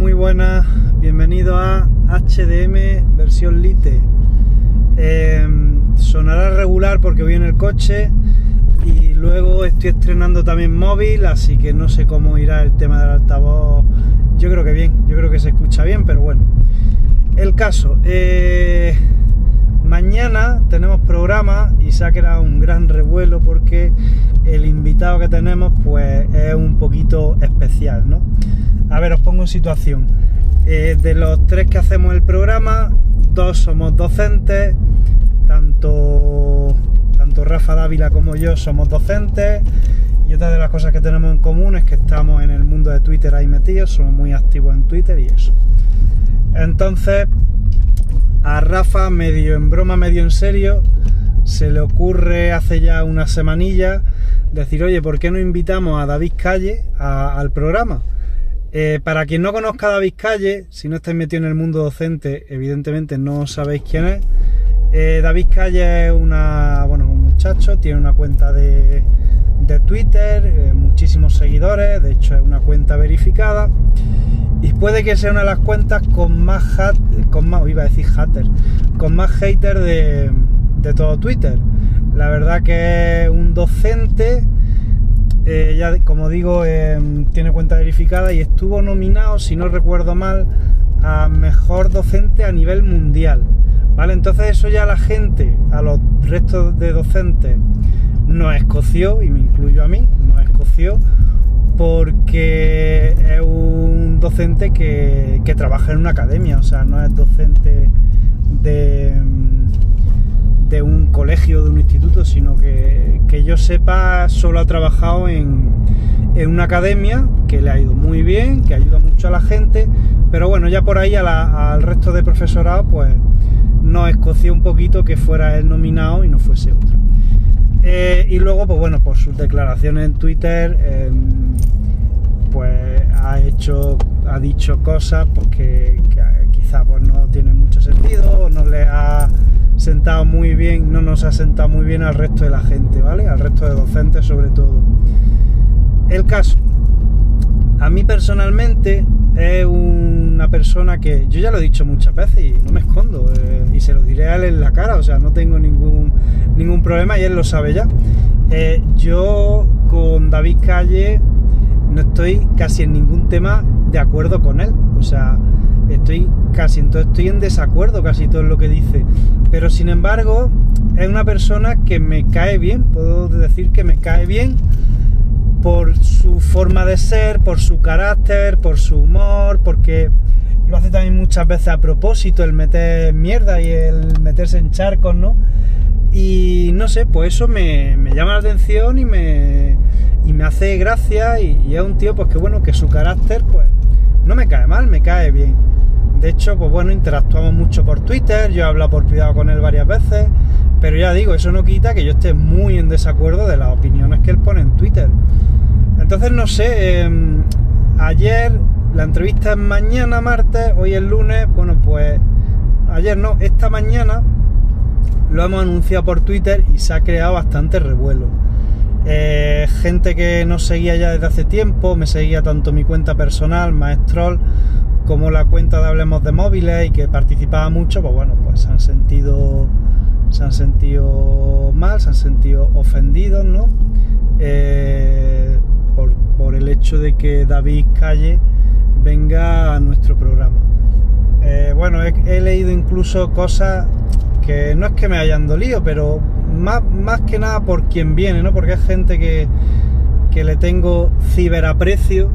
muy buenas. Bienvenido a HDM versión Lite. Em, sonará regular porque voy en el coche y luego estoy estrenando también móvil, así que no sé cómo irá el tema del altavoz. Yo creo que bien, yo creo que se escucha bien, pero bueno. El caso, eh, mañana tenemos programa y se ha creado un gran revuelo porque el invitado que tenemos pues es un poquito especial, ¿no? A ver, os pongo en situación. Eh, de los tres que hacemos el programa, dos somos docentes, tanto, tanto Rafa Dávila como yo somos docentes. Y otra de las cosas que tenemos en común es que estamos en el mundo de Twitter ahí metidos, somos muy activos en Twitter y eso. Entonces, a Rafa, medio en broma, medio en serio, se le ocurre hace ya una semanilla decir, oye, ¿por qué no invitamos a David Calle al programa? Eh, para quien no conozca a David Calle, si no estáis metido en el mundo docente, evidentemente no sabéis quién es. Eh, David Calle es una, bueno, un muchacho, tiene una cuenta de, Twitter, eh, muchísimos seguidores, de hecho es una cuenta verificada. Y puede que sea una de las cuentas con más hat, con más, iba a decir hater, con más hater de, de todo Twitter. La verdad que es un docente eh, ya como digo, em, tiene cuenta verificada y estuvo nominado, si no recuerdo mal, a mejor docente a nivel mundial. ¿Vale? Entonces eso ya la gente, a los restos de docentes, no escoció, y me incluyo a mí, no escoció, porque es un docente que, que trabaja en una academia, o sea, no es docente de un colegio, de un instituto, sino que, que yo sepa, solo ha trabajado en, en, una academia que le ha ido muy bien, que ayuda mucho a la gente, pero bueno, ya por ahí al resto de profesorado, pues nos escoció un poquito que fuera el nominado y no fuese otro. Eh, y luego, pues bueno, por sus declaraciones en Twitter, em, pues ha hecho, ha dicho cosas porque que, quizá pues no tiene mucho sentido, no le ha sentado muy bien, no nos ha sentado muy bien al resto de la gente, ¿vale? Al resto de docentes sobre todo. El caso, a mí personalmente es una persona que yo ya lo he dicho muchas veces y no me escondo eh, y se lo diré a él en la cara, o sea, no tengo ningún, ningún problema y él lo sabe ya. Eh, yo con David Calle no estoy casi en ningún tema de acuerdo con él, o sea, estoy casi estoy en desacuerdo casi todo lo que dice pero sin embargo es una persona que me cae bien puedo decir que me cae bien por su forma de ser por su carácter por su humor porque lo hace también muchas veces a propósito el meter mierda y el meterse en charcos no y no sé pues eso me, llama la atención y me y me hace gracia y, y es un tío pues que bueno que su carácter pues no me cae mal, me cae bien. De hecho, pues bueno, interactuamos mucho por Twitter, yo he hablado por privado con él varias veces, pero ya digo, eso no quita que yo esté muy en desacuerdo de las opiniones que él pone en Twitter. Entonces, no sé, em, ayer la entrevista es mañana martes, hoy es lunes, bueno, pues ayer no, esta mañana lo hemos anunciado por Twitter y se ha creado bastante revuelo. Eh, gente que nos seguía ya desde hace tiempo, me seguía tanto mi cuenta personal, Maestrol, como la cuenta de Hablemos de Móviles y que participaba mucho, pues bueno, pues se han sentido, se han sentido mal, se han sentido ofendidos, ¿no? Eh, por, el hecho de que David Calle venga a nuestro programa. Eh, bueno, he, leído incluso cosas que no es que me hayan dolido, pero más, más que nada por quien viene, ¿no? Porque es gente que, que le tengo ciberaprecio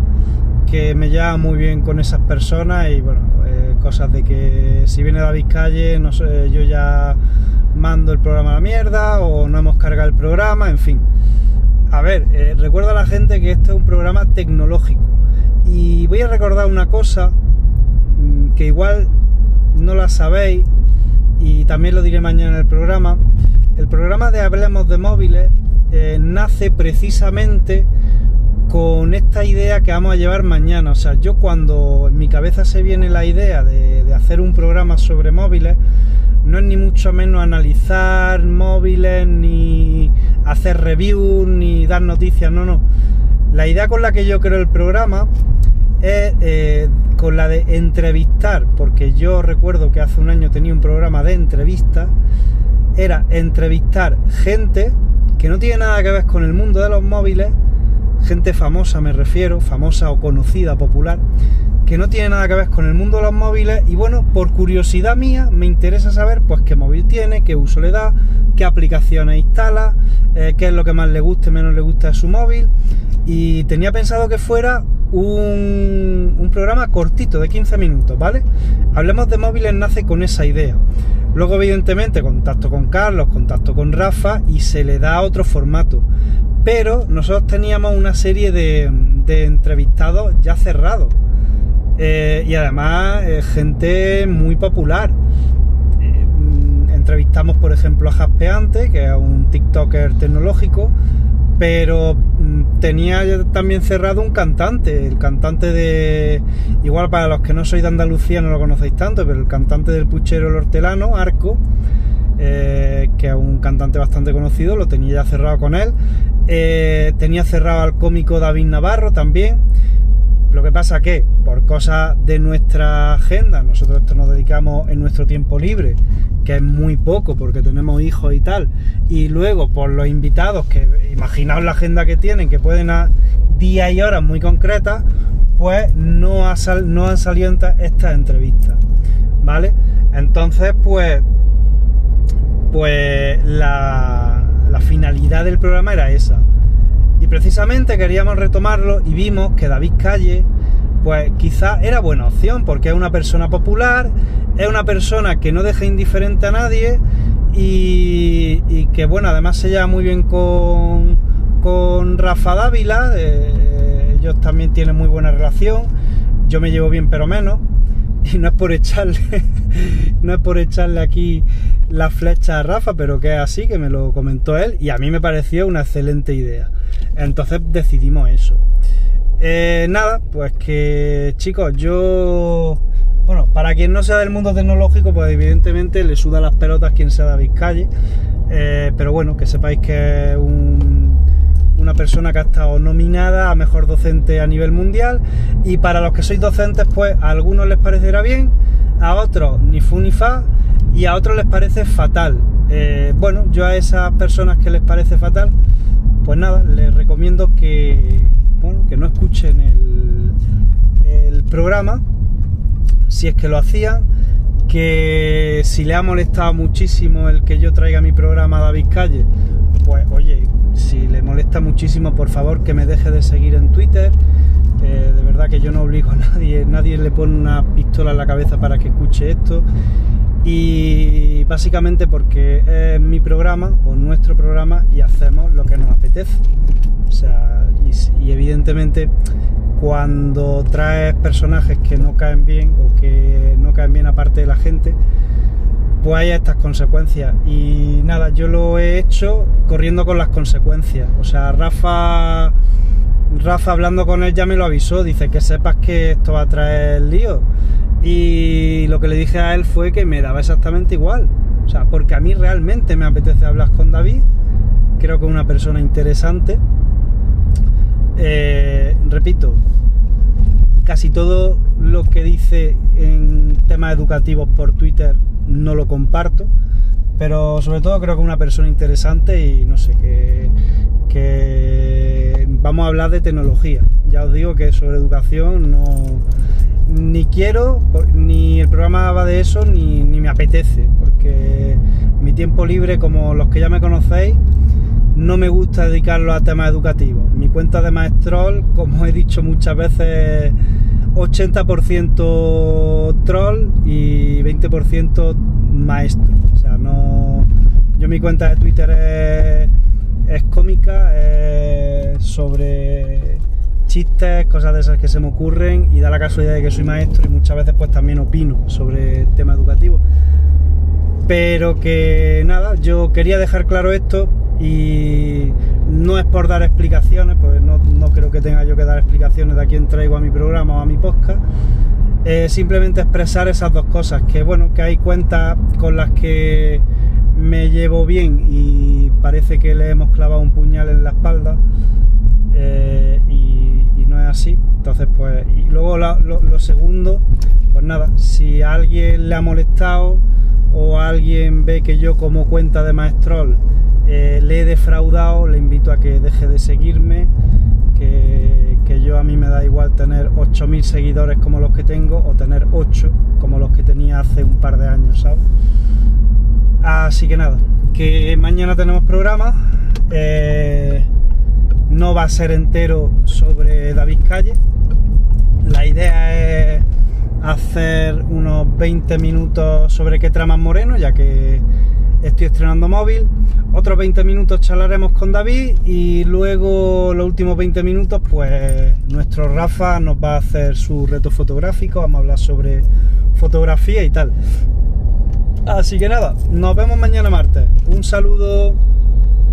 que me lleva muy bien con esas personas y bueno, eh, cosas de que si viene David Calle, no sé, yo ya mando el programa a la mierda o no hemos cargado el programa, en fin. A ver, eh, recuerdo a la gente que este es un programa tecnológico y voy a recordar una cosa mm, que igual no la sabéis y también lo diré mañana en el programa. El programa de Hablemos de Móviles eh, nace precisamente con esta idea que vamos a llevar mañana. O sea, yo cuando en mi cabeza se viene la idea de, hacer un programa sobre móviles, no es ni mucho menos analizar móviles, ni hacer reviews, ni dar noticias, no, no. La idea con la que yo creo el programa es eh, con la de entrevistar, porque yo recuerdo que hace un año tenía un programa de entrevista, era entrevistar gente que no tiene nada que ver con el mundo de los móviles, gente famosa me refiero, famosa o conocida, popular, que no tiene nada que ver con el mundo de los móviles y bueno, por curiosidad mía me interesa saber pues qué móvil tiene, qué uso le da, qué aplicaciones instala, eh, qué es lo que más le gusta y menos le gusta de su móvil y tenía pensado que fuera un, un, programa cortito de 15 minutos, ¿vale? Hablemos de móviles nace con esa idea. Luego, evidentemente, contacto con Carlos, contacto con Rafa y se le da otro formato. Pero nosotros teníamos una serie de, entrevistados ya cerrados. Eh, y además eh, gente muy popular. Eh, entrevistamos, por ejemplo, a Jaspeante, que es un TikToker tecnológico, pero mm, tenía también cerrado un cantante, el cantante de, igual para los que no sois de Andalucía no lo conocéis tanto, pero el cantante del puchero el hortelano, Arco, que es un cantante bastante conocido, lo tenía ya cerrado con él. tenía cerrado al cómico David Navarro también. Lo que pasa que por cosas de nuestra agenda, nosotros esto nos dedicamos en nuestro tiempo libre, que es muy poco porque tenemos hijos y tal, y luego por los invitados, que imaginaos la agenda que tienen, que pueden a días y horas muy concretas, pues no, no han salido estas entrevistas, ¿vale? Entonces, pues, pues la, finalidad del programa era esa. Y precisamente queríamos retomarlo y vimos que David Calle, pues quizá era buena opción, porque es una persona popular, es una persona que no deja indiferente a nadie y, que, bueno, además se lleva muy bien con, con Rafa Dávila, eh, ellos también tienen muy buena relación, yo me llevo bien pero menos, y no es por echarle, no es por echarle aquí la flecha a Rafa, pero que es así, que me lo comentó él, y a mí me pareció una excelente idea. Entonces decidimos eso. Eh, nada, pues que chicos, yo... Bueno, para quien no sea del mundo tecnológico, pues evidentemente le suda las pelotas quien sea David Calle. Eh, pero bueno, que sepáis que es una persona que ha estado nominada a mejor docente a nivel mundial. Y para los que sois docentes, pues a algunos les parecerá bien, a otros ni fu ni fa, y a otros les parece fatal. Eh, bueno, yo a esas personas que les parece fatal, pues nada, les recomiendo que, que no escuchen el, el programa, si es que lo hacían, que si le ha molestado muchísimo el que yo traiga mi programa a David Calle, pues oye, si le molesta muchísimo, por favor que me deje de seguir en Twitter. Eh, de verdad que yo no obligo a nadie, nadie le pone una pistola en la cabeza para que escuche esto y básicamente porque es mi programa o nuestro programa y hacemos lo que nos apetece. O sea, y, evidentemente cuando traes personajes que no caen bien o que no caen bien aparte de la gente, pues hay estas consecuencias. Y nada, yo lo he hecho corriendo con las consecuencias. O sea, Rafa, Rafa hablando con él ya me lo avisó, dice que sepas que esto va a traer lío y lo que le dije a él fue que me daba exactamente igual. O sea, porque a mí realmente me apetece hablar con David. Creo que es una persona interesante. Eh, repito, casi todo lo que dice en temas educativos por Twitter no lo comparto. Pero sobre todo creo que es una persona interesante y no sé, que, que vamos a hablar de tecnología. Ya os digo que sobre educación no ni quiero, ni el programa va de eso, ni, me apetece, porque mi tiempo libre, como los que ya me conocéis, no me gusta dedicarlo a temas educativos. Mi cuenta de maestrol, como he dicho muchas veces, 80% troll y 20% maestro. O sea, no. Yo mi cuenta de Twitter es, es cómica, es sobre chistes, cosas de esas que se me ocurren y da la casualidad de que soy maestro y muchas veces pues también opino sobre tema educativo. Pero que nada, yo quería dejar claro esto y no es por dar explicaciones, pues no, creo que tenga yo que dar explicaciones de a quién traigo a mi programa o a mi podcast. simplemente expresar esas dos cosas, que bueno, que hay cuentas con las que me llevo bien y parece que le hemos clavado un puñal en la espalda eh, y es así. Entonces, pues, y luego lo, segundo, pues nada, si a alguien le ha molestado o alguien ve que yo como cuenta de Maestrol eh, le he defraudado, le invito a que deje de seguirme, que, que yo a mí me da igual tener 8.000 seguidores como los que tengo o tener 8 como los que tenía hace un par de años, ¿sabes? Así que nada, que mañana tenemos programa. Eh, no va a ser entero sobre David Calle. La idea es hacer unos 20 minutos sobre qué tramas Moreno, ya que estoy estrenando móvil. Otros 20 minutos charlaremos con David y luego los últimos 20 minutos, pues nuestro Rafa nos va a hacer su reto fotográfico, vamos a hablar sobre fotografía y tal. Así que nada, nos vemos mañana martes. Un saludo.